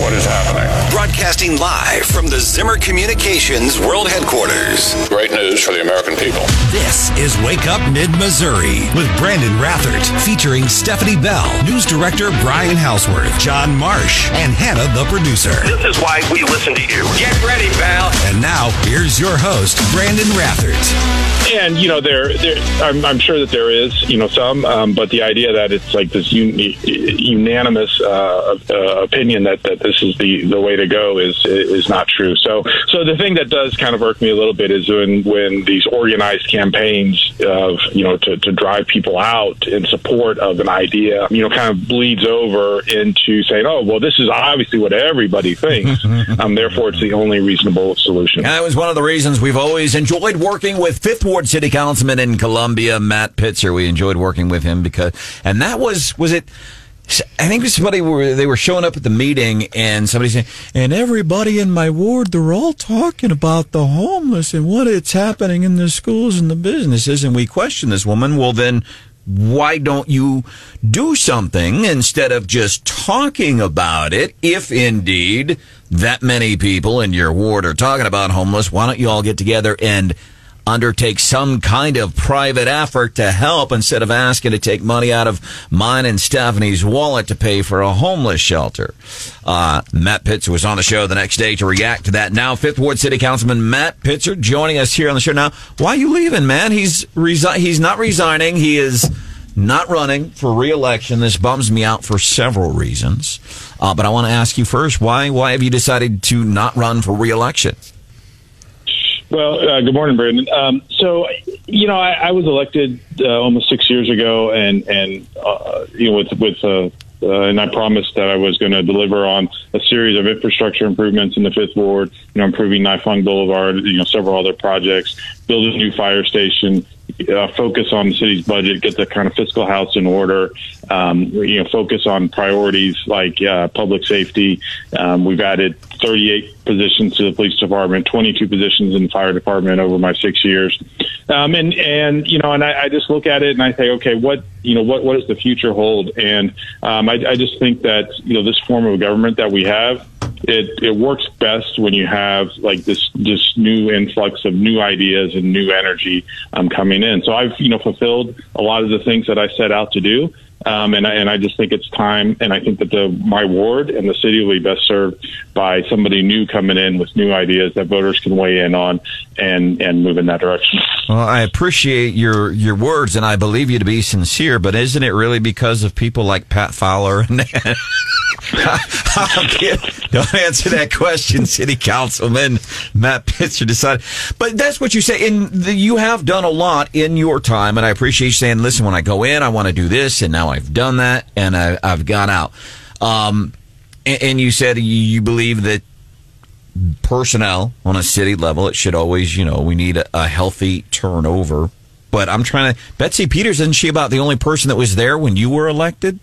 what is happening. Broadcasting live from the Zimmer Communications World Headquarters. Great news for the American people. This is Wake Up Mid Missouri with Brandon Rathert, featuring Stephanie Bell, news director Brian Houseworth, John Marsh, and Hannah, the producer. This is why we listen to you. Get ready, pal. And now, here's your host, Brandon Rathert. And you know, there, there, I'm, I'm sure that there is, you know, some, um, but the idea that it's like this un- unanimous uh, uh, opinion that, that this is the, the way to go is is not true. So, so the thing that does kind of irk me a little bit is when when these organized campaigns of you know to, to drive people out in support of an idea, you know, kind of bleeds over into saying, oh, well, this is obviously what everybody thinks, um, therefore it's the only reasonable solution. And that was one of the reasons we've always enjoyed working with Fifth Ward City Councilman in Columbia, Matt Pitzer. We enjoyed working with him because, and that was, was it, I think somebody were they were showing up at the meeting and somebody saying, and everybody in my ward they're all talking about the homeless and what it's happening in the schools and the businesses. And we question this woman. Well, then why don't you do something instead of just talking about it? If indeed that many people in your ward are talking about homeless, why don't you all get together and undertake some kind of private effort to help instead of asking to take money out of mine and Stephanie's wallet to pay for a homeless shelter. Uh, Matt Pitzer was on the show the next day to react to that. Now, Fifth Ward City Councilman Matt Pitzer joining us here on the show. Now, why are you leaving, man? He's resi- he's not resigning. He is not running for reelection. This bums me out for several reasons. Uh, but I want to ask you first, why why have you decided to not run for reelection? Well, uh, good morning, Brandon. Um, so, you know, I, I was elected uh, almost six years ago, and and uh, you know, with with uh, uh, and I promised that I was going to deliver on a series of infrastructure improvements in the Fifth Ward. You know, improving Nifong Boulevard, you know, several other projects, build a new fire station, uh, focus on the city's budget, get the kind of fiscal house in order. Um, you know, focus on priorities like uh, public safety. Um, we've added 38 positions to the police department, 22 positions in the fire department over my six years. Um, and and you know, and I, I just look at it and I say, okay, what you know, what what does the future hold? And um, I, I just think that you know, this form of government that we have it it works best when you have like this this new influx of new ideas and new energy um, coming in. So I've you know fulfilled a lot of the things that I set out to do. Um, and I, and I just think it's time, and I think that the my ward and the city will be best served by somebody new coming in with new ideas that voters can weigh in on and and move in that direction. Well, I appreciate your your words, and I believe you to be sincere. But isn't it really because of people like Pat Fowler? And don't answer that question, City Councilman Matt Pitzer decided. But that's what you say. The, you have done a lot in your time, and I appreciate you saying, "Listen, when I go in, I want to do this, and now I've done that, and I, have gone out." Um, and, and you said you, you believe that personnel on a city level, it should always, you know, we need a, a, healthy turnover. But I'm trying to, Betsy Peters, isn't she about the only person that was there when you were elected?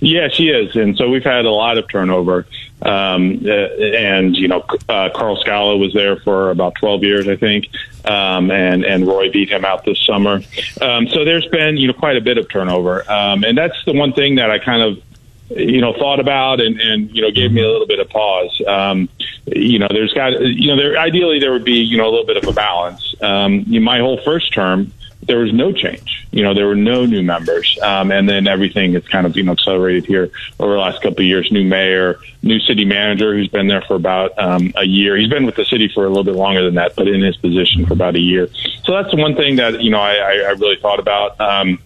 Yeah, she is, and so we've had a lot of turnover. Um, uh, and you know, uh, Karl Skala was there for about 12 years, I think, um, and and Roy beat him out this summer. Um, so there's been you know quite a bit of turnover, um, and that's the one thing that I kind of you know thought about and and you know gave me a little bit of pause. Um, you know, there's got you know there ideally there would be you know a little bit of a balance. Um, you my whole first term there was no change. You know, there were no new members, um, and then everything has kind of you know accelerated here over the last couple of years. New mayor, new city manager who's been there for about um, a year. He's been with the city for a little bit longer than that, but in his position for about a year. So that's the one thing that you know I, I really thought about. Um,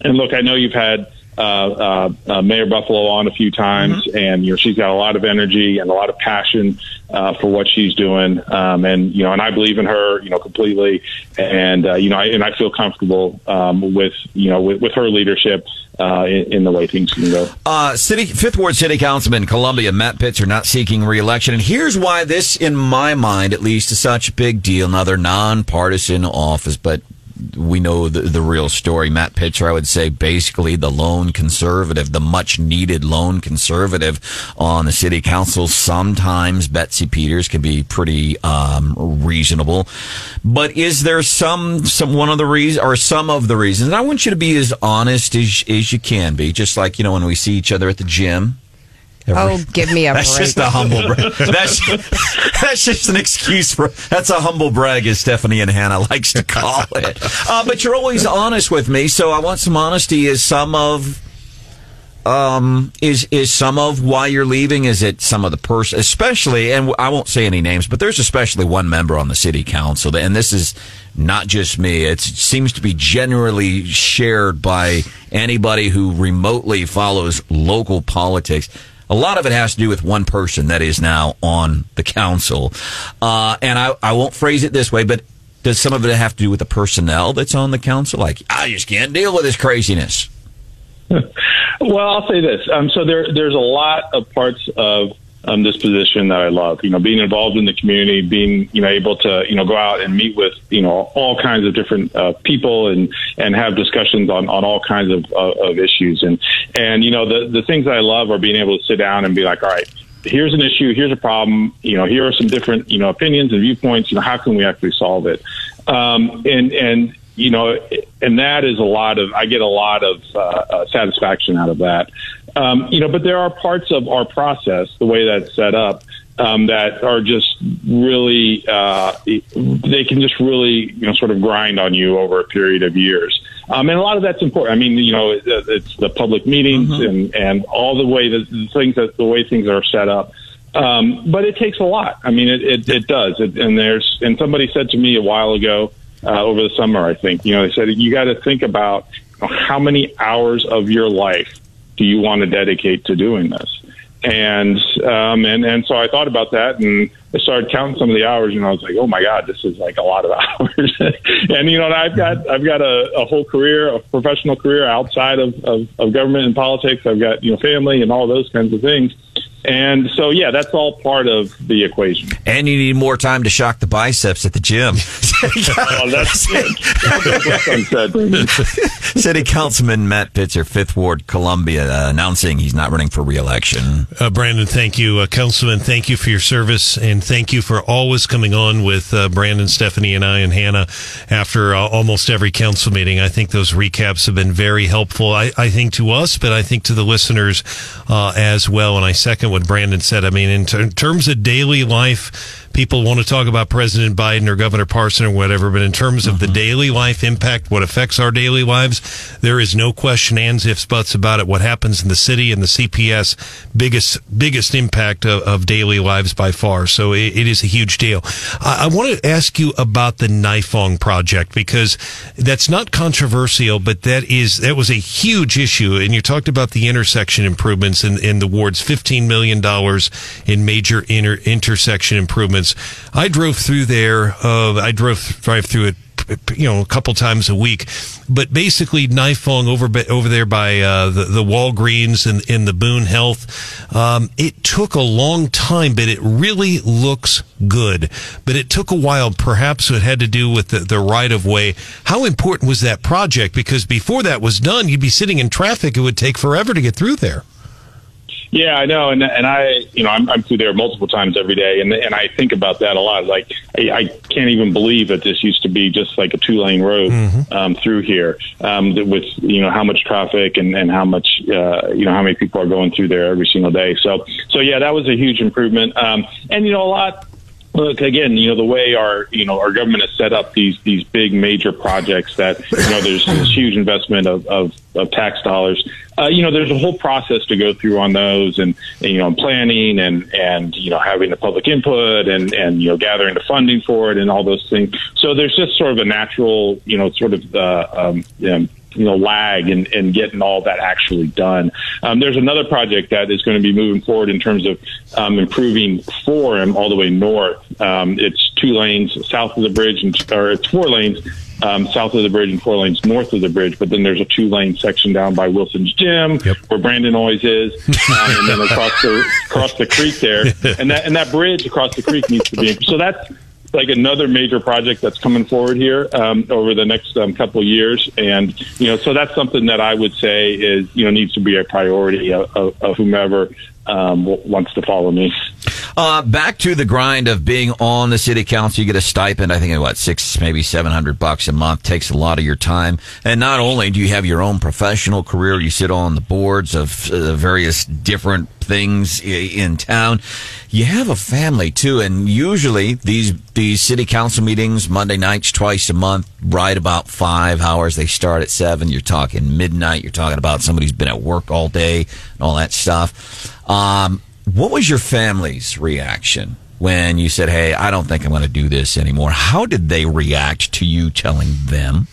and look, I know you've had uh, uh, uh, Mayor Buffaloe on a few times, mm-hmm. and you know she's got a lot of energy and a lot of passion uh, for what she's doing. Um, and you know, and I believe in her, you know, completely. And uh, you know, I, and I feel comfortable um, with you know with, with her leadership. Uh, in, in, the way things can go. Uh, City Fifth Ward City Councilman Columbia Matt Pitzer not seeking reelection, and here's why this, in my mind, at least, is such a big deal. Another nonpartisan office, but we know the, the real story. Matt Pitzer, I would say, basically the lone conservative, the much needed lone conservative on the city council. Sometimes Betsy Peters can be pretty um, reasonable, but is there some some one of the reasons or some of the reasons? I want you to be as honest as as you can be. Just like you know when we see each other at the gym Oh, give me a That's break. just a humble brag. That's, that's just an excuse for, that's a humble brag, as Stephanie and Hannah likes to call it. Uh, but you're always honest with me, so I want some honesty. Is some of, um, is, is some of why you're leaving? Is it some of the person, especially, and I won't say any names, but there's especially one member on the city council, that- and this is not just me. It's, it seems to be generally shared by anybody who remotely follows local politics. A lot of it has to do with one person that is now on the council. Uh, and I, I won't phrase it this way, but does some of it have to do with the personnel that's on the council? Like, I just can't deal with this craziness. Well, I'll say this. Um, so there, there's a lot of parts of um, this position that I love. You know, being involved in the community, being you know able to you know go out and meet with you know all kinds of different uh, people and and have discussions on on all kinds of uh, of issues. And and you know the the things I love are being able to sit down and be like, all right. Here's an issue. Here's a problem. You know, here are some different, you know, opinions and viewpoints. You know, how can we actually solve it? Um, and and you know, and that is a lot of, I get a lot of uh, uh, satisfaction out of that. Um, you know, but there are parts of our process, the way that's set up, um, that are just really, uh, they can just really, you know, sort of grind on you over a period of years. Um, and a lot of that's important. I mean, you know, it, it's the public meetings and, and all the way that the things that the way things are set up. Um, but it takes a lot. I mean, it, it, it does. It, and there's, and somebody said to me a while ago, uh, over the summer, I think, you know, they said, you got to think about how many hours of your life do you want to dedicate to doing this? And, um, and, and so I thought about that and I started counting some of the hours and I was like, oh my God, this is like a lot of hours. and, you know, I've got, I've got a, a whole career, a professional career outside of, of, of government and politics. I've got, you know, family and all those kinds of things. And so, yeah, that's all part of the equation. And you need more time to shock the biceps at the gym. Oh, that's that's unsaid. City Councilman Matt Pitzer, Fifth Ward, Columbia, uh, announcing he's not running for reelection. Uh, Brandon, thank you. Uh, Councilman, thank you for your service and thank you for always coming on with uh, Brandon, Stephanie, and I and Hannah after uh, almost every council meeting. I think those recaps have been very helpful, I, I think, to us, but I think to the listeners uh, as well. And I second what Brandon said. I mean, in, ter- in terms of daily life, people want to talk about President Biden or Governor Parson or whatever, but in terms of the mm-hmm. daily life impact, what affects our daily lives, there is no question, ands, ifs, buts about it. What happens in the city and the CPS, biggest biggest impact of, of daily lives by far. So it, it is a huge deal. I, I want to ask you about the Nifong project because that's not controversial, but that is that was a huge issue. And you talked about the intersection improvements in, in the wards, fifteen million dollars in major inter, intersection improvements. I drove through there. Uh, I drove drive through it you know, a couple times a week. But basically, Nifong over over there by uh, the the Walgreens and the Boone Health, um, it took a long time, but it really looks good. But it took a while. Perhaps it had to do with the, the right of way. How important was that project? Because before that was done, you'd be sitting in traffic. It would take forever to get through there. Yeah, I know, and and I, you know, I'm, I'm through there multiple times every day, and and I think about that a lot. Like, I, I can't even believe that this used to be just like a two lane road um, through here, um, with you know how much traffic and and how much uh, you know how many people are going through there every single day. So so yeah, that was a huge improvement, um, and you know a lot Look again, you know the way our you know our government has set up these these big major projects that you know there's this huge investment of of, of tax dollars. Uh, you know there's a whole process to go through on those, and, and you know planning and and you know having the public input and and you know gathering the funding for it and all those things. So there's just sort of a natural you know sort of uh, um, um, you know lag in, in getting all that actually done. Um, there's another project that is going to be moving forward in terms of um, improving Forum all the way north. Um, it's two lanes south of the bridge, and or it's four lanes. Um, south of the bridge and four lanes north of the bridge, but then there's a two lane section down by Wilson's Gym where Brandon always is, um, and then across the across the creek there, and that and that bridge across the creek needs to be. So that's like another major project that's coming forward here um, over the next um, couple years, and you know, so that's something that I would say is you know needs to be a priority of, of, of whomever um, wants to follow me. Uh, back to the grind of being on the city council. You get a stipend, I think, what, six, maybe 700 bucks a month. Takes a lot of your time. And not only do you have your own professional career, you sit on the boards of uh, various different things in town. You have a family too. And usually these, these city council meetings, Monday nights, twice a month, right about five hours. They start at seven. You're talking midnight. You're talking about somebody who's been at work all day and all that stuff. Um, what was your family's reaction when you said, "Hey, I don't think I'm going to do this anymore"? How did they react to you telling them?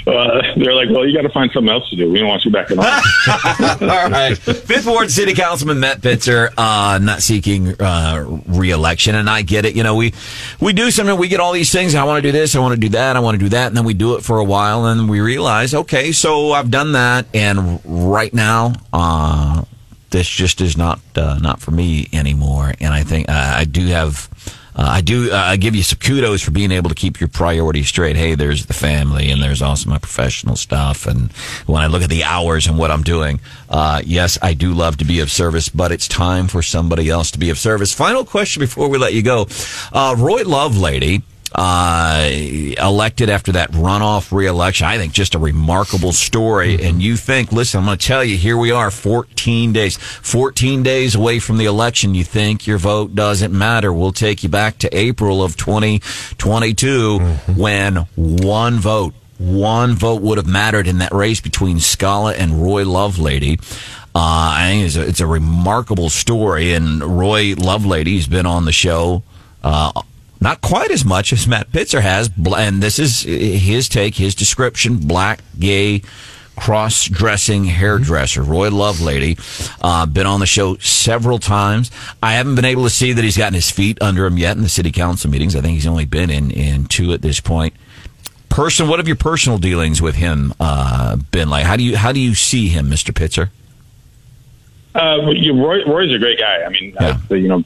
Uh, they're like, well, you got to find something else to do. We don't want you back in office. All right, Fifth Ward City Councilman Matt Pitzer, uh, not seeking uh, reelection, and I get it. You know, we we do something. We get all these things. I want to do this. I want to do that. I want to do that, and then we do it for a while, and we realize, okay, so I've done that, and right now. Uh, this just is not uh, not for me anymore, and I think uh, I do have uh, I do uh, I give you some kudos for being able to keep your priorities straight. Hey, there's the family, and there's also my professional stuff. And when I look at the hours and what I'm doing, uh, yes, I do love to be of service, but it's time for somebody else to be of service. Final question before we let you go, uh, Roy Lovelady uh, elected after that runoff reelection. I think just a remarkable story. And you think, listen, I'm going to tell you, here we are, 14 days, 14 days away from the election. You think your vote doesn't matter. We'll take you back to April of 2022 when one vote one vote would have mattered in that race between Skala and Roy Lovelady. Uh, I think it's a, it's a remarkable story, and Roy Lovelady's been on the show. Uh, not quite as much as Matt Pitzer has, and this is his take, his description: black, gay, cross-dressing hairdresser, Roy Lovelady. Uh, been on the show several times. I haven't been able to see that he's gotten his feet under him yet in the city council meetings. I think he's only been in in two at this point. Person, what have your personal dealings with him uh, been like? How do you how do you see him, Mister Pitzer? Uh, you, Roy, Roy's a great guy. I mean, Yeah. I, you know,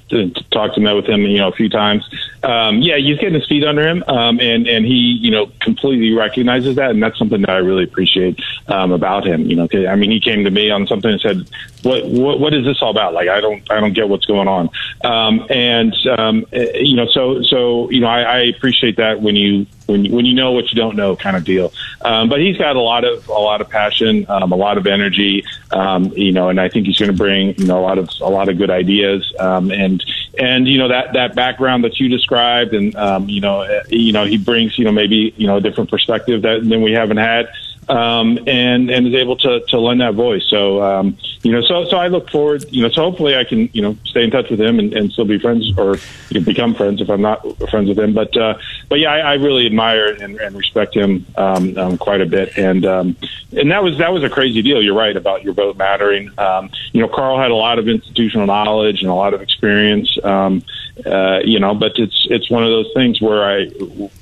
talked to met with him, you know, a few times. Um, yeah, he's getting his feet under him, um, and and he, you know, completely recognizes that, and that's something that I really appreciate um, about him. You know, 'cause, I mean, he came to me on something and said, "What what what is this all about? Like, I don't I don't get what's going on." Um, and um, eh, you know, so so you know, I, I appreciate that when you when you, when you know what you don't know kind of deal. Um, but he's got a lot of a lot of passion, um, a lot of energy, um, you know, and I think he's going to bring you know a lot of a lot of good ideas, um, and and you know that that background that you described, and um, you know uh, you know he brings you know maybe you know a different perspective that than we haven't had. Um, and and is able to to lend that voice. So um, you know, so so I look forward. You know, so hopefully I can you know stay in touch with him and, and still be friends or you know, become friends if I'm not friends with him. But uh, but yeah, I, I really admire and, and respect him um, um, quite a bit. And um, and that was that was a crazy deal. You're right about your vote mattering. Um, you know, Karl had a lot of institutional knowledge and a lot of experience. Um, uh, you know, but it's it's one of those things where I,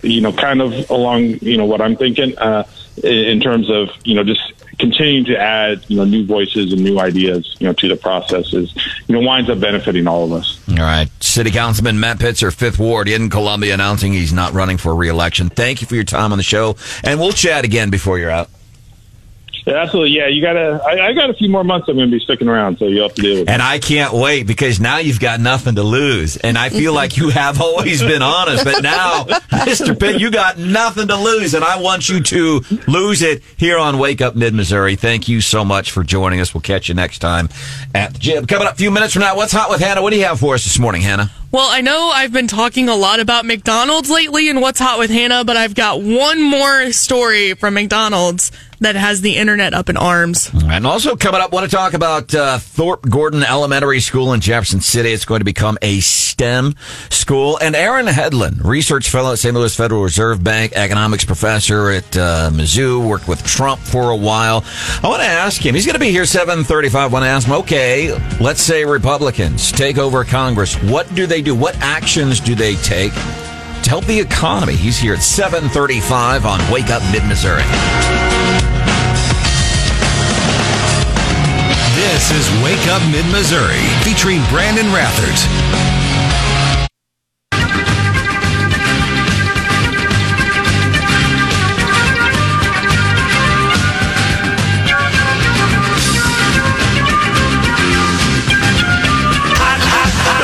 you know, kind of along you know what I'm thinking uh, in terms of you know just continuing to add you know new voices and new ideas you know to the process is you know winds up benefiting all of us. All right. City Councilman Matt Pitzer, Fifth Ward in Columbia, announcing he's not running for reelection. Thank you for your time on the show, and we'll chat again before you're out. Yeah, absolutely, yeah. You gotta. I, I got a few more months. I'm going to be sticking around, so you'll have to deal with. it. And I can't wait because now you've got nothing to lose. And I feel like you have always been honest, but now, Mr. Pitt, you got nothing to lose. And I want you to lose it here on Wake Up Mid Missouri. Thank you so much for joining us. We'll catch you next time at the gym. Coming up a few minutes from now, what's hot with Hannah? What do you have for us this morning, Hannah? Well, I know I've been talking a lot about McDonald's lately and what's hot with Hannah, but I've got one more story from McDonald's that has the internet up in arms. And also coming up, want to talk about uh, Thorpe Gordon Elementary School in Jefferson City. It's going to become a STEM school. And Aaron Hedlund, research fellow at St. Louis Federal Reserve Bank, economics professor at uh, Mizzou, worked with Trump for a while. I want to ask him. He's going to be here 7:35. I want to ask him. Okay, let's say Republicans take over Congress. What do they do? What actions do they take? To help the economy. He's here at 735 on Wake Up Mid Missouri. This is Wake Up Mid Missouri, featuring Brandon Rathert.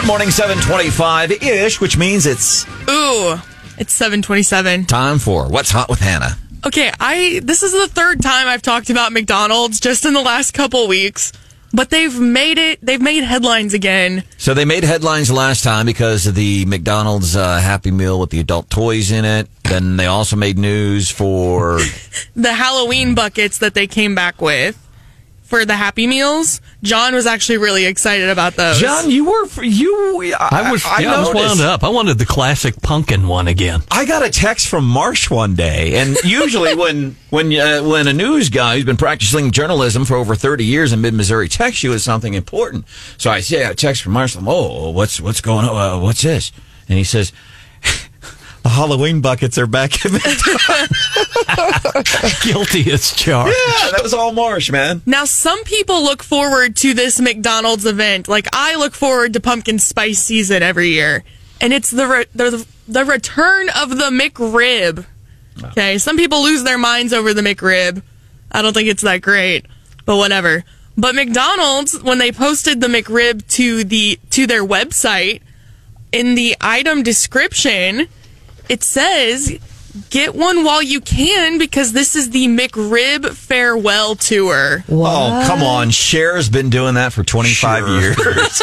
morning, 725 ish, which means it's Ooh, it's 727. time for What's Hot with Hannah. Okay, I this is the third time I've talked about McDonald's just in the last couple weeks, but they've made it. They've made headlines again. So they made headlines last time because of the McDonald's uh, Happy Meal with the adult toys in it. Then they also made news for The Halloween buckets that they came back with for the Happy Meals. John was actually really excited about those. John. You were for, you. I was, yeah, I was wound up. I wanted the classic pumpkin one again. I got a text from Marsh one day, and usually when when uh, when a news guy who's been practicing journalism for over thirty years in mid Missouri texts you with something important, so I say a text from Marsh. I'm, oh, what's what's going on? Uh, what's this? And he says. The Halloween buckets are back in Guilty as charged. Yeah, that was all Marsh, man. Now, some people look forward to this McDonald's event. Like I look forward to pumpkin spice season every year, and it's the re- the, the return of the McRib. Okay, some people lose their minds over the McRib. I don't think it's that great, but whatever. But McDonald's, when they posted the McRib to the to their website, in the item description, it says get one while you can because this is the McRib farewell tour. Oh, come on. Cher's been doing that for 25 years.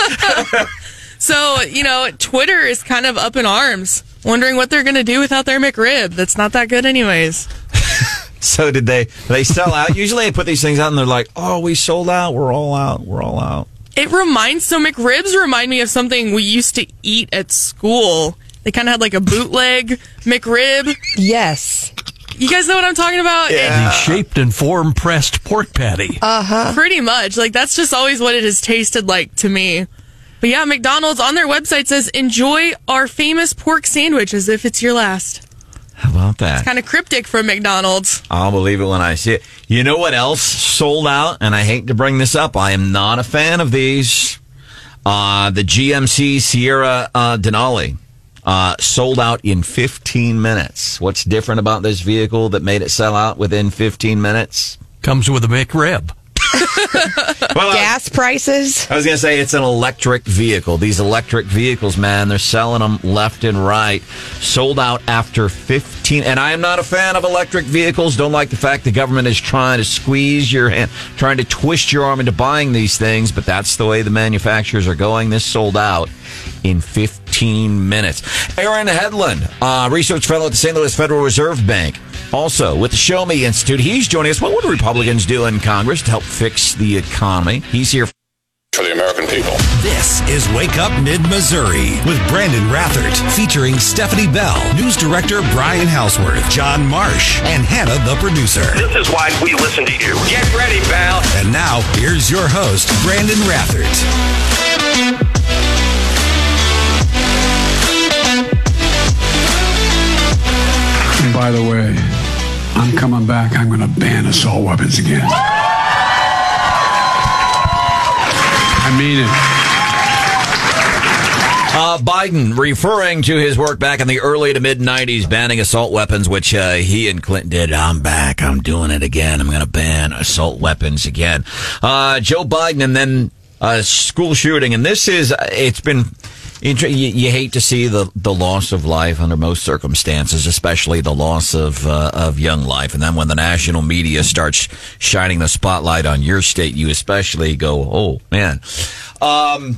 So, you know, Twitter is kind of up in arms, wondering what they're going to do without their McRib. That's not that good, anyways. so did they they sell out? Usually they put these things out and they're like, "Oh, we sold out. We're all out. We're all out." It reminds, so McRibs remind me of something we used to eat at school. They kind of had like a bootleg McRib. Yes. You guys know what I'm talking about? Yeah. The shaped and form pressed pork patty. It- pretty much. Like, that's just always what it has tasted like to me. But yeah, McDonald's on their website says, enjoy our famous pork sandwich as if it's your last. How about that? It's Kind of cryptic from McDonald's. I'll believe it when I see it. You know what else sold out? And I hate to bring this up. I am not a fan of these. Uh, the GMC Sierra uh, Denali uh, sold out in 15 minutes. What's different about this vehicle that made it sell out within 15 minutes? Comes with a McRib. Well, I- Gas prices. I was going to say it's an electric vehicle. These electric vehicles, man, they're selling them left and right. Sold out after 15. And I am not a fan of electric vehicles. Don't like the fact the government is trying to squeeze your hand, trying to twist your arm into buying these things, but that's the way the manufacturers are going. This sold out in 15 minutes. Aaron Hedlund, uh, research fellow at the St. Louis Federal Reserve Bank. Also, with the Show Me Institute, he's joining us. What would Republicans do in Congress to help fix the economy? He's here For the American people. This is Wake Up Mid Missouri with Brandon Rathert, featuring Stephanie Bell, news director Brian Houseworth, John Marsh, and Hannah the producer. This is why we listen to you. Get ready, pal. And now, here's your host, Brandon Rathert. By the way, I'm coming back. I'm going to ban assault weapons again. I mean it. Uh, Biden referring to his work back in the early to mid 90s banning assault weapons, which uh, he and Clinton did. I'm back. I'm doing it again. I'm going to ban assault weapons again. Uh, Joe Biden and then uh, school shooting. And this is, it's been. You, you hate to see the, the loss of life under most circumstances, especially the loss of uh, of young life. And then when the national media starts shining the spotlight on your state, you especially go, "Oh man!" Um,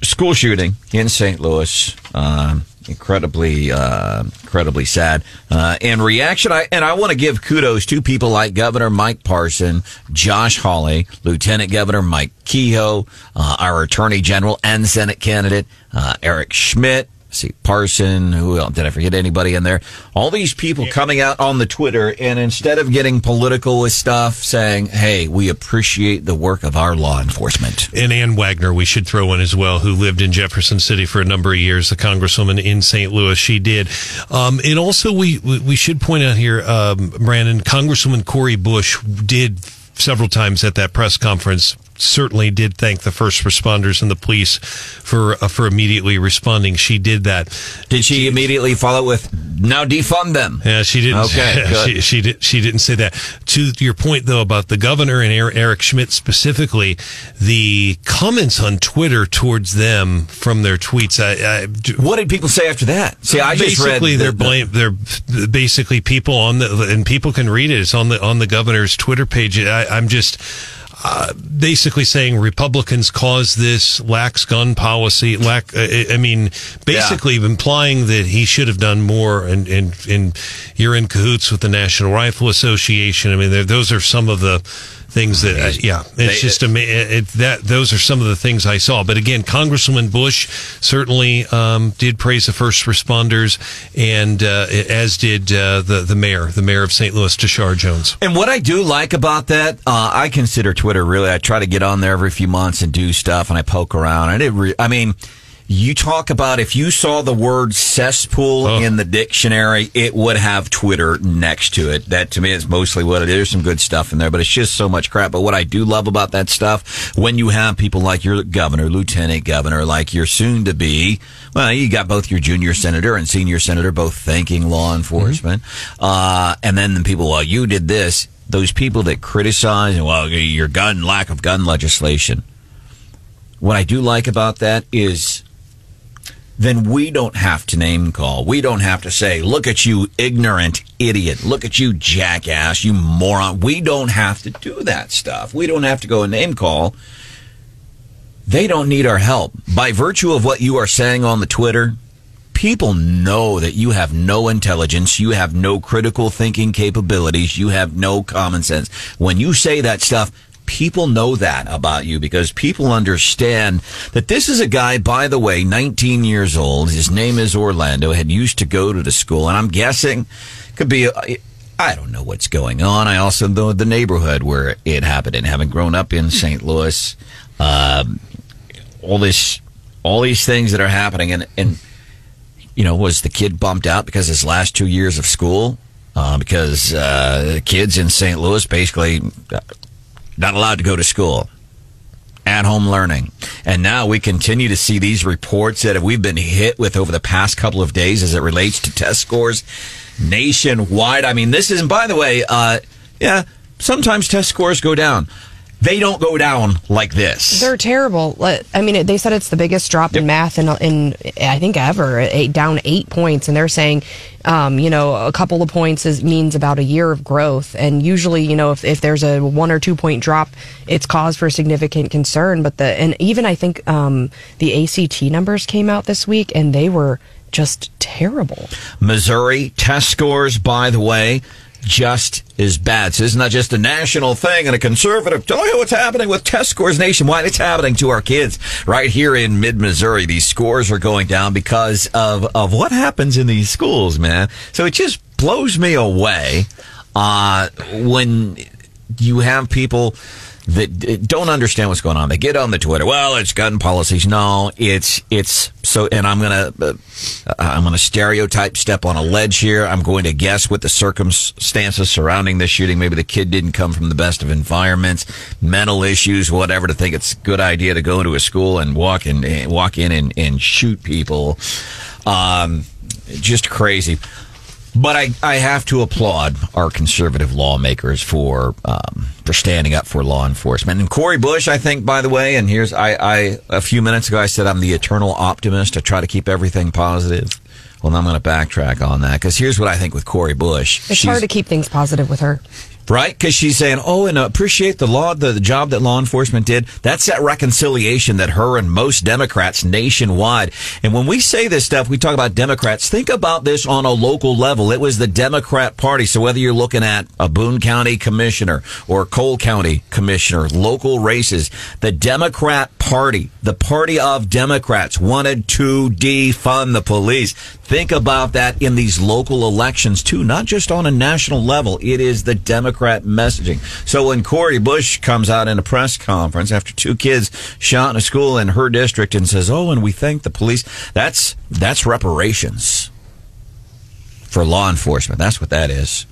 school shooting in St. Louis. Um, incredibly, uh, incredibly sad. Uh, and reaction, I, and I want to give kudos to people like Governor Mike Parson, Josh Hawley, Lieutenant Governor Mike Kehoe, uh, our Attorney General and Senate candidate, uh, Eric Schmitt. See Parson. Who else? Did I forget anybody in there? All these people coming out on the Twitter, and instead of getting political with stuff, saying, "Hey, we appreciate the work of our law enforcement." And Ann Wagner, we should throw in as well, who lived in Jefferson City for a number of years, the congresswoman in St. Louis. She did. Um, and also, we, we should point out here, um, Brandon, Congresswoman Cori Bush did several times at that press conference certainly did thank the first responders and the police for uh, for immediately responding. She did that. Did she immediately follow with now defund them? Yeah, she didn't. Okay, good. she, she did. She didn't say that. To your point, though, about the governor and Er- Eric Schmitt specifically, the comments on Twitter towards them from their tweets. I, I do- What did people say after that? See, I just read the- they're the- blame. They're basically people on the and people can read it. It's on the on the governor's Twitter page. I, I'm just. Uh, basically saying Republicans caused this, lax gun policy, lack. Uh, I I mean, basically implying that he should have done more, and and and you're in cahoots with the National Rifle Association. I mean, those are some of the things that, uh, yeah, it's They- just ama- it, that. Those are some of the things I saw. But again, Congresswoman Bush certainly um, did praise the first responders, and uh, as did uh, the the mayor, the mayor of St. Louis, Tishaura Jones. And what I do like about that, uh, I consider Twitter really. I try to get on there every few months and do stuff, and I poke around. And it, re- I mean, you talk about if you saw the word cesspool Oh. in the dictionary, it would have Twitter next to it. That to me is mostly what it is. There's some good stuff in there, but it's just so much crap. But what I do love about that stuff, when you have people like your governor, lieutenant governor, like your soon to be, well, you got both your junior senator and senior senator both thanking law enforcement, uh, and then the people, well, you did this. Those people that criticize, well, your gun lack of gun legislation. What I do like about that is then we don't have to name call. We don't have to say, look at you, ignorant idiot. Look at you, jackass, you moron. We don't have to do that stuff. We don't have to go and name call. They don't need our help. By virtue of what you are saying on the Twitter, people know that you have no intelligence, you have no critical thinking capabilities, you have no common sense. When you say that stuff, people know that about you because people understand that this is a guy, by the way, 19 years old. His name is Orlando, had used to go to the school, and I'm guessing could be. I don't know what's going on. I also know the neighborhood where it happened, and having grown up in St. Louis, um, all this, all these things that are happening, and and you know, was the kid bumped out because his last two years of school? Uh, because uh, kids in St. Louis basically not allowed to go to school, at home learning. And now we continue to see these reports that we've been hit with over the past couple of days as it relates to test scores nationwide. I mean, this is, and by the way, uh, yeah, sometimes test scores go down. They don't go down like this. They're terrible. I mean, they said it's the biggest drop in math in, in I think ever. Eight, down eight points, and they're saying, um, you know, a couple of points is, means about a year of growth. And usually, you know, if, if there's a one or two point drop, it's cause for significant concern. But the and even I think um, the ACT numbers came out this week, and they were just terrible. Missouri test scores, by the way, just as bad. So this is not just a national thing and a conservative. Tell you what's happening with test scores nationwide. It's happening to our kids right here in mid Missouri. These scores are going down because of, of what happens in these schools, man. So it just blows me away, uh, when you have people that don't understand what's going on. They get on the Twitter. Well, it's gun policies. No, it's it's so. And I'm gonna uh, I'm gonna stereotype, step on a ledge here. I'm going to guess what the circumstances surrounding this shooting. Maybe the kid didn't come from the best of environments, mental issues, whatever. To think it's a good idea to go into a school and walk in, eh, walk in and, and shoot people. Um, just crazy. But I, I have to applaud our conservative lawmakers for um, for standing up for law enforcement. And Cori Bush, I think, by the way, and here's I, I a few minutes ago I said I'm the eternal optimist. I try to keep everything positive. Well, now I'm going to backtrack on that because here's what I think with Cori Bush. It's She's- hard to keep things positive with her. Right? Because she's saying, "Oh, and appreciate the law, the, the job that law enforcement did." That's that reconciliation that her and most Democrats nationwide. And when we say this stuff, we talk about Democrats. Think about this on a local level. It was the Democrat Party. So whether you're looking at a Boone County commissioner or Cole County commissioner, local races, the Democrat Party, the party of Democrats, wanted to defund the police. Think about that in these local elections too, not just on a national level. It is the Democrat messaging. So when Cori Bush comes out in a press conference after two kids shot in a school in her district and says, "Oh, and we thank the police," that's that's reparations for law enforcement. That's what that is.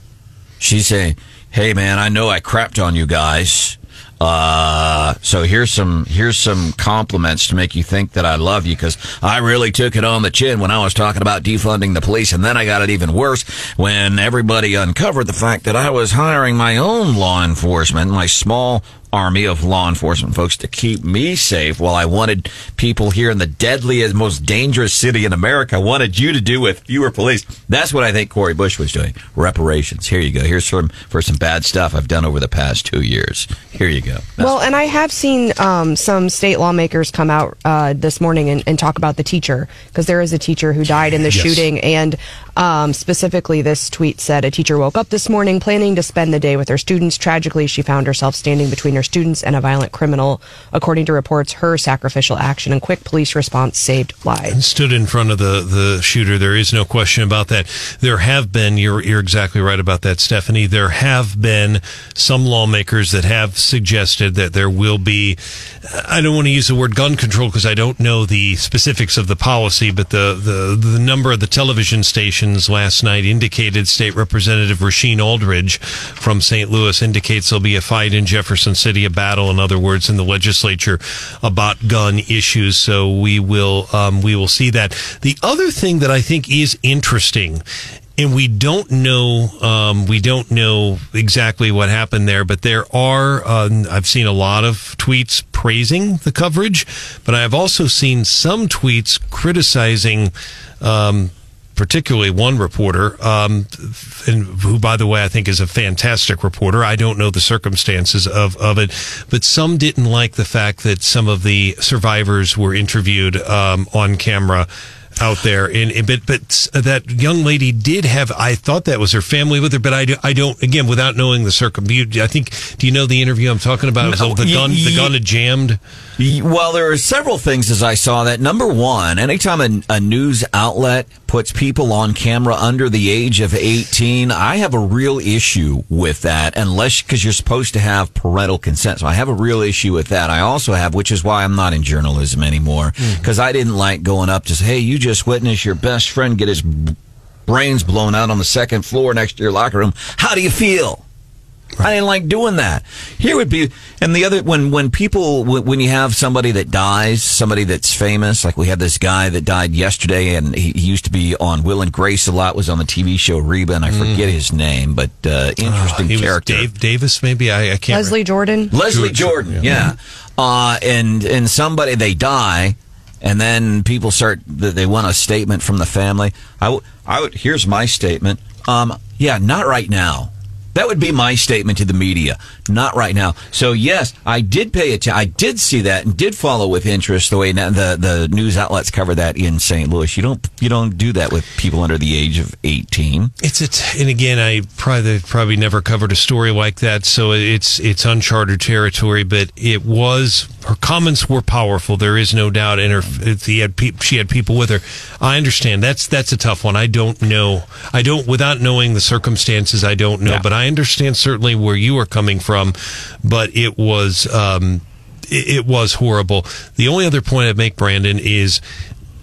She's saying, "Hey, man, I know I crapped on you guys." Uh, so here's some here's some compliments to make you think that I love you because I really took it on the chin when I was talking about defunding the police, and then I got it even worse when everybody uncovered the fact that I was hiring my own law enforcement, my small army of law enforcement folks to keep me safe while I wanted people here in the deadliest, most dangerous city in America wanted you to do with fewer police. That's what I think Cori Bush was doing. Reparations. Here you go. Here's some for some bad stuff I've done over the past two years. Here you go. Well, and I have seen um, some state lawmakers come out uh, this morning and, and talk about the teacher because there is a teacher who died in the Yes. shooting, and um, specifically, this tweet said a teacher woke up this morning planning to spend the day with her students. Tragically, she found herself standing between her students and a violent criminal. According to reports, her sacrificial action and quick police response saved lives. stood in front of the, the shooter. There is no question about that. There have been, you're, you're exactly right about that, Stephanie. There have been some lawmakers that have suggested that there will be, I don't want to use the word gun control because I don't know the specifics of the policy, but the, the, the number of the television stations last night indicated State Representative Rasheen Aldridge from St. Louis indicates there'll be a fight in Jefferson City, a battle, in other words, in the legislature about gun issues. So we will um, we will see that. The other thing that I think is interesting. And we don't know, um, we don't know exactly what happened there, but there are, uh, I've seen a lot of tweets praising the coverage, but I've also seen some tweets criticizing, um, particularly one reporter, um, and who, by the way, I think is a fantastic reporter. I don't know the circumstances of, of it, but some didn't like the fact that some of the survivors were interviewed um, on camera out there. And and- but but that young lady did have. I thought that was her family with her, but I, do, I don't. Again, without knowing the circum, I think. Do you know the interview I'm talking about? No, the gun. y- The gun had jammed. Well, there are several things as I saw that. Number one, anytime a, a news outlet puts people on camera under the age of 18, I have a real issue with that, unless because you're supposed to have parental consent. So I have a real issue with that. I also have, which is why I'm not in journalism anymore, hmm. because I didn't like going up to say, hey, you just witnessed your best friend get his brains blown out on the second floor next to your locker room. How do you feel? I didn't like doing that. Here would be, and the other when when people when when you have somebody that dies, somebody that's famous, like we had this guy that died yesterday, and he, he used to be on Will and Grace a lot. Was on the TV show Reba, and I forget his name, but uh, interesting Mm. He was character. Dave Davis, maybe. I, I can't. Leslie Jordan. Leslie Jordan, Jordan, yeah. Uh, and and somebody they die, and then people start th- they want a statement from the family. I would I would here's my statement. Um, yeah, not right now. That would be my statement to the media. Not right now. So yes, I did pay attention. I did see that and did follow with interest the way the the news outlets cover that in St. Louis. You don't you don't do that with people under the age of eighteen. It's it's and again, I probably probably never covered a story like that, so it's it's uncharted territory. But it was her comments were powerful. There is no doubt, and her he had peop she had people with her. I understand that's that's a tough one. I don't know. I don't without knowing the circumstances. I don't know, Yeah. but I understand certainly where you are coming from. But it was. Um, it, it was horrible. The only other point I'd make, Brandon, is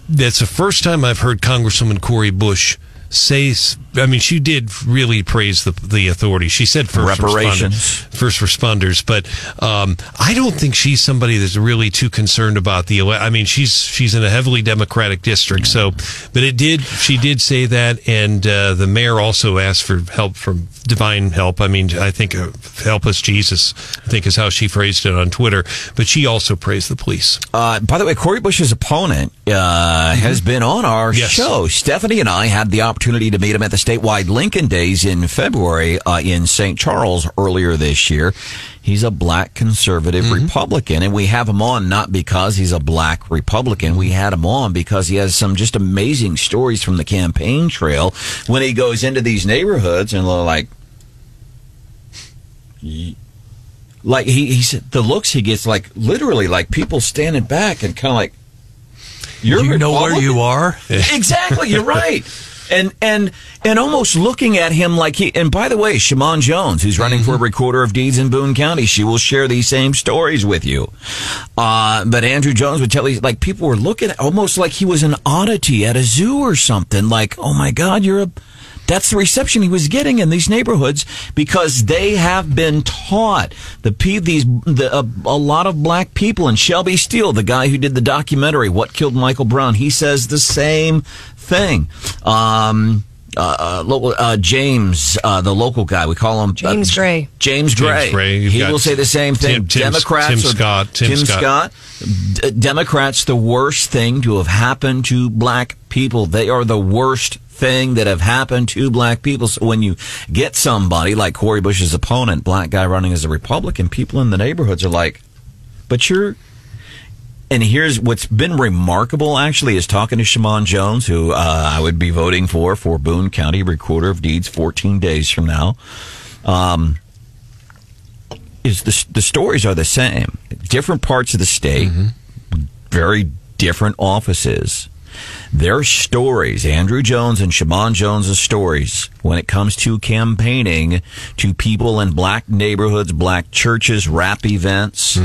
that's the first time I've heard Congresswoman Cori Bush say. I mean, she did really praise the the authorities. She said first Reparations. responders, first responders, but um, I don't think she's somebody that's really too concerned about the. ele- I mean, she's she's in a heavily Democratic district, so. But it did. She did say that, and uh, the mayor also asked for help from divine help. I mean, I think uh, help us Jesus. I think is how she phrased it on Twitter. But she also praised the police. Uh, by the way, Cori Bush's opponent uh, has been on our Yes. show. Stephanie and I had the opportunity to meet him at the statewide Lincoln Days in February uh, in St. Charles earlier this year. He's a black conservative Republican, and we have him on not because he's a black Republican. We had him on because he has some just amazing stories from the campaign trail when he goes into these neighborhoods and like, like he he said the looks he gets like literally like people standing back and kind of like you're you know where you are? exactly you're right and and and almost looking at him like he and by the way Shimon Jones who's running for recorder of deeds in Boone County she will share these same stories with you. Uh, but Andrew Jones would tell you like people were looking at almost like he was an oddity at a zoo or something like oh my god you're a That's the reception he was getting in these neighborhoods because they have been taught. The these the, a, a lot of black people and Shelby Steele, the guy who did the documentary "What Killed Michael Brown," he says the same thing. Um, uh, uh, local, uh, James, uh, the local guy, we call him James uh, Gray. James Gray. Gray. He will say the same thing. Tim- Tim- Democrats, Tim are- Scott. Tim Scott. D- Democrats, the worst thing to have happened to black people. They are the worst thing that have happened to black people. So when you get somebody like Cori Bush's opponent, black guy running as a Republican, people in the neighborhoods are like, but you're. And here's what's been remarkable actually is talking to Shimon Jones, who uh, I would be voting for for Boone County Recorder of Deeds 14 days from now. Um, is the the stories are the same, different parts of the state, very different offices. Their stories, Andrew Jones and Shimon Jones's stories, when it comes to campaigning to people in black neighborhoods, black churches, rap events,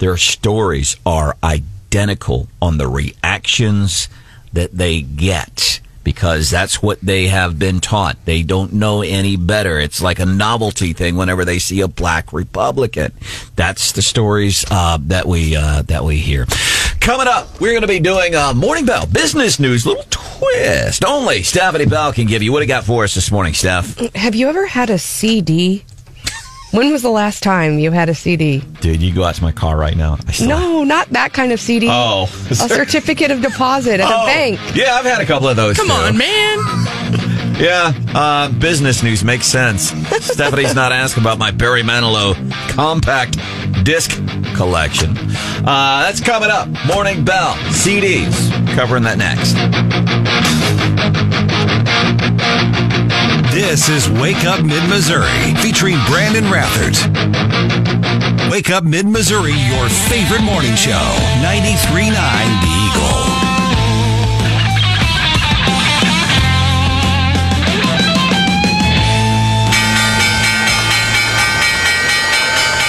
their stories are identical on the reactions that they get because that's what they have been taught. They don't know any better. It's like a novelty thing whenever they see a black Republican. That's the stories uh, that we uh, that we hear. Coming up, we're going to be doing a morning bell business news little twist. Only Stephanie Bell can give you. What do you got for us this morning, Steph? Have you ever had a CD? When was the last time you had a CD? Dude, you go out to my car right now. I No, not that kind of CD. Oh. a certificate of deposit at Oh, a bank. Yeah, I've had a couple of those. Come too. on, man. Yeah, uh, business news makes sense. Stephanie's not asking about my Barry Manilow compact disc collection. Uh, that's coming up. Morning Bell, CDs. Covering that next. This is Wake Up Mid Missouri featuring Brandon Rathert. Wake Up Mid Missouri, your favorite morning show. 93.9 The Eagle.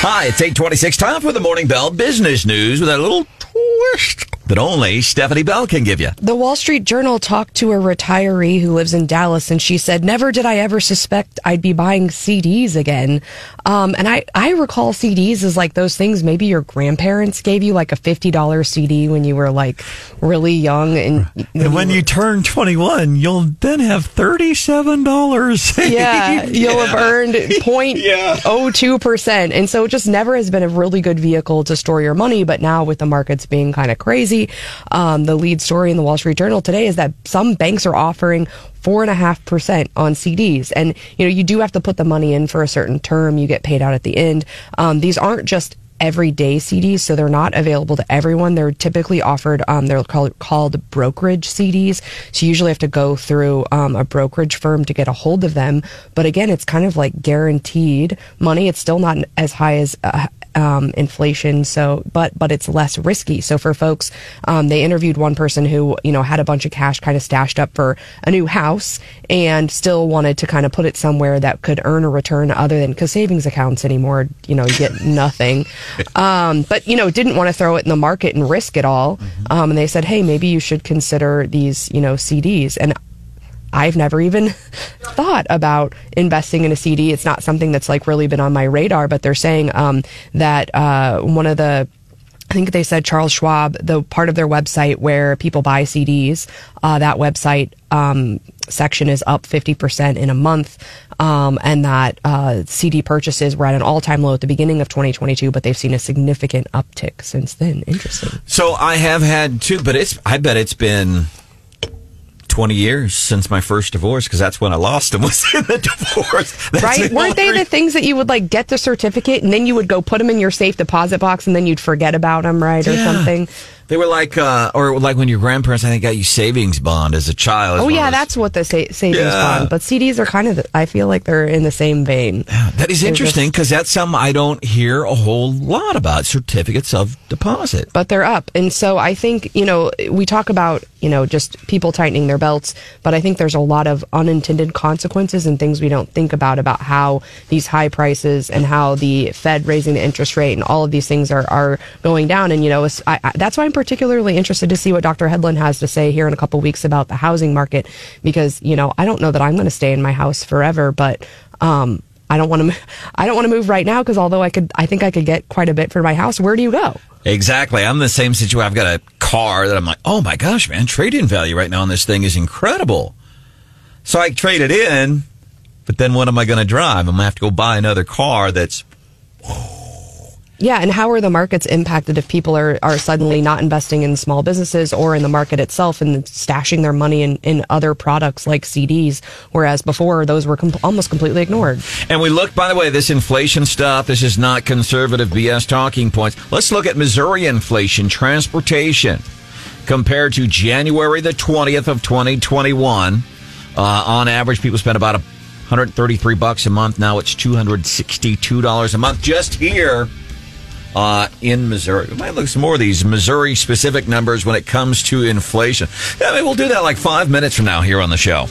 Hi, it's 826. Time for the Morning Bell business news with a little twist that only Stephanie Bell can give you. The Wall Street Journal talked to a retiree who lives in Dallas, and she said, "Never did I ever suspect I'd be buying CDs again." Um, and I, I recall CDs as like those things. Maybe your grandparents gave you like a fifty dollar CD when you were like really young, and And when you turn 21, you'll then have $37. yeah, you'll have earned 0.02 percent, and so it just never has been a really good vehicle to store your money. But now with the markets being kind of crazy, um, the lead story in the Wall Street Journal today is that some banks are offering four and a half percent on CDs, and you know you do have to put the money in for a certain term. You get paid out at the end. Um, these aren't just everyday CDs, so they're not available to everyone. They're typically offered, um, they're called, called brokerage CDs. So you usually have to go through um, a brokerage firm to get a hold of them. But again, it's kind of like guaranteed money. It's still not as high as uh, um, inflation. So, but but it's less risky. So for folks, um, they interviewed one person who you know had a bunch of cash kind of stashed up for a new house and still wanted to kind of put it somewhere that could earn a return other than because savings accounts anymore, you know, you get nothing. Um, but you know, didn't want to throw it in the market and risk it all. Um, and they said, hey, maybe you should consider these, you know, CDs and. I've never even thought about investing in a CD. It's not something that's like really been on my radar, but they're saying um, that uh, one of the I think they said Charles Schwab, the part of their website where people buy CDs, uh, that website um, section is up 50% in a month. Um, and that uh, CD purchases were at an all time low at the beginning of 2022, but they've seen a significant uptick since then. Interesting. So I have had two, but it's, I bet it's been 20 years since my first divorce because that's when I lost him was in the divorce. That's right? the Weren't they the things that you would like get the certificate and then you would go put them in your safe deposit box and then you'd forget about them, right? Or Yeah. something. They were like, uh, or like when your grandparents, I think, got you savings bond as a child. It's Oh yeah, those- that's what the sa- savings Yeah. bond. But CDs are kind of, the, I feel like they're in the same vein. That is They're interesting because that's something I don't hear a whole lot about certificates of deposit. but they're up. And so I think, you know, we talk about, you know, just people tightening their belts, but I think there's a lot of unintended consequences and things we don't think about about how these high prices and how the Fed raising the interest rate and all of these things are, are going down. And, you know, I, I, that's why I'm particularly interested to see what Dr. Hedlund has to say here in a couple weeks about the housing market because you know I don't know that I'm going to stay in my house forever, but um, I don't want to. I don't want to move right now because although I could, I think I could get quite a bit for my house. Where do you go? Exactly. I'm in the same situation. I've got a car that I'm like, oh my gosh, man, trade-in value right now on this thing is incredible. So I trade it in, but then what am I going to drive? I'm going to have to go buy another car that's Yeah, and how are the markets impacted if people are, are suddenly not investing in small businesses or in the market itself and stashing their money in, in other products like CDs, whereas before those were almost completely ignored? And we look, by the way, this inflation stuff, this is not conservative BS talking points. Let's look at Missouri inflation, transportation, compared to January the 20th of 2021. Uh, on average, people spend about 133 bucks a month. Now it's $262 a month just here uh, in Missouri. We might look some more of these Missouri specific numbers when it comes to inflation. I mean, we'll do that like five minutes from now here on the show.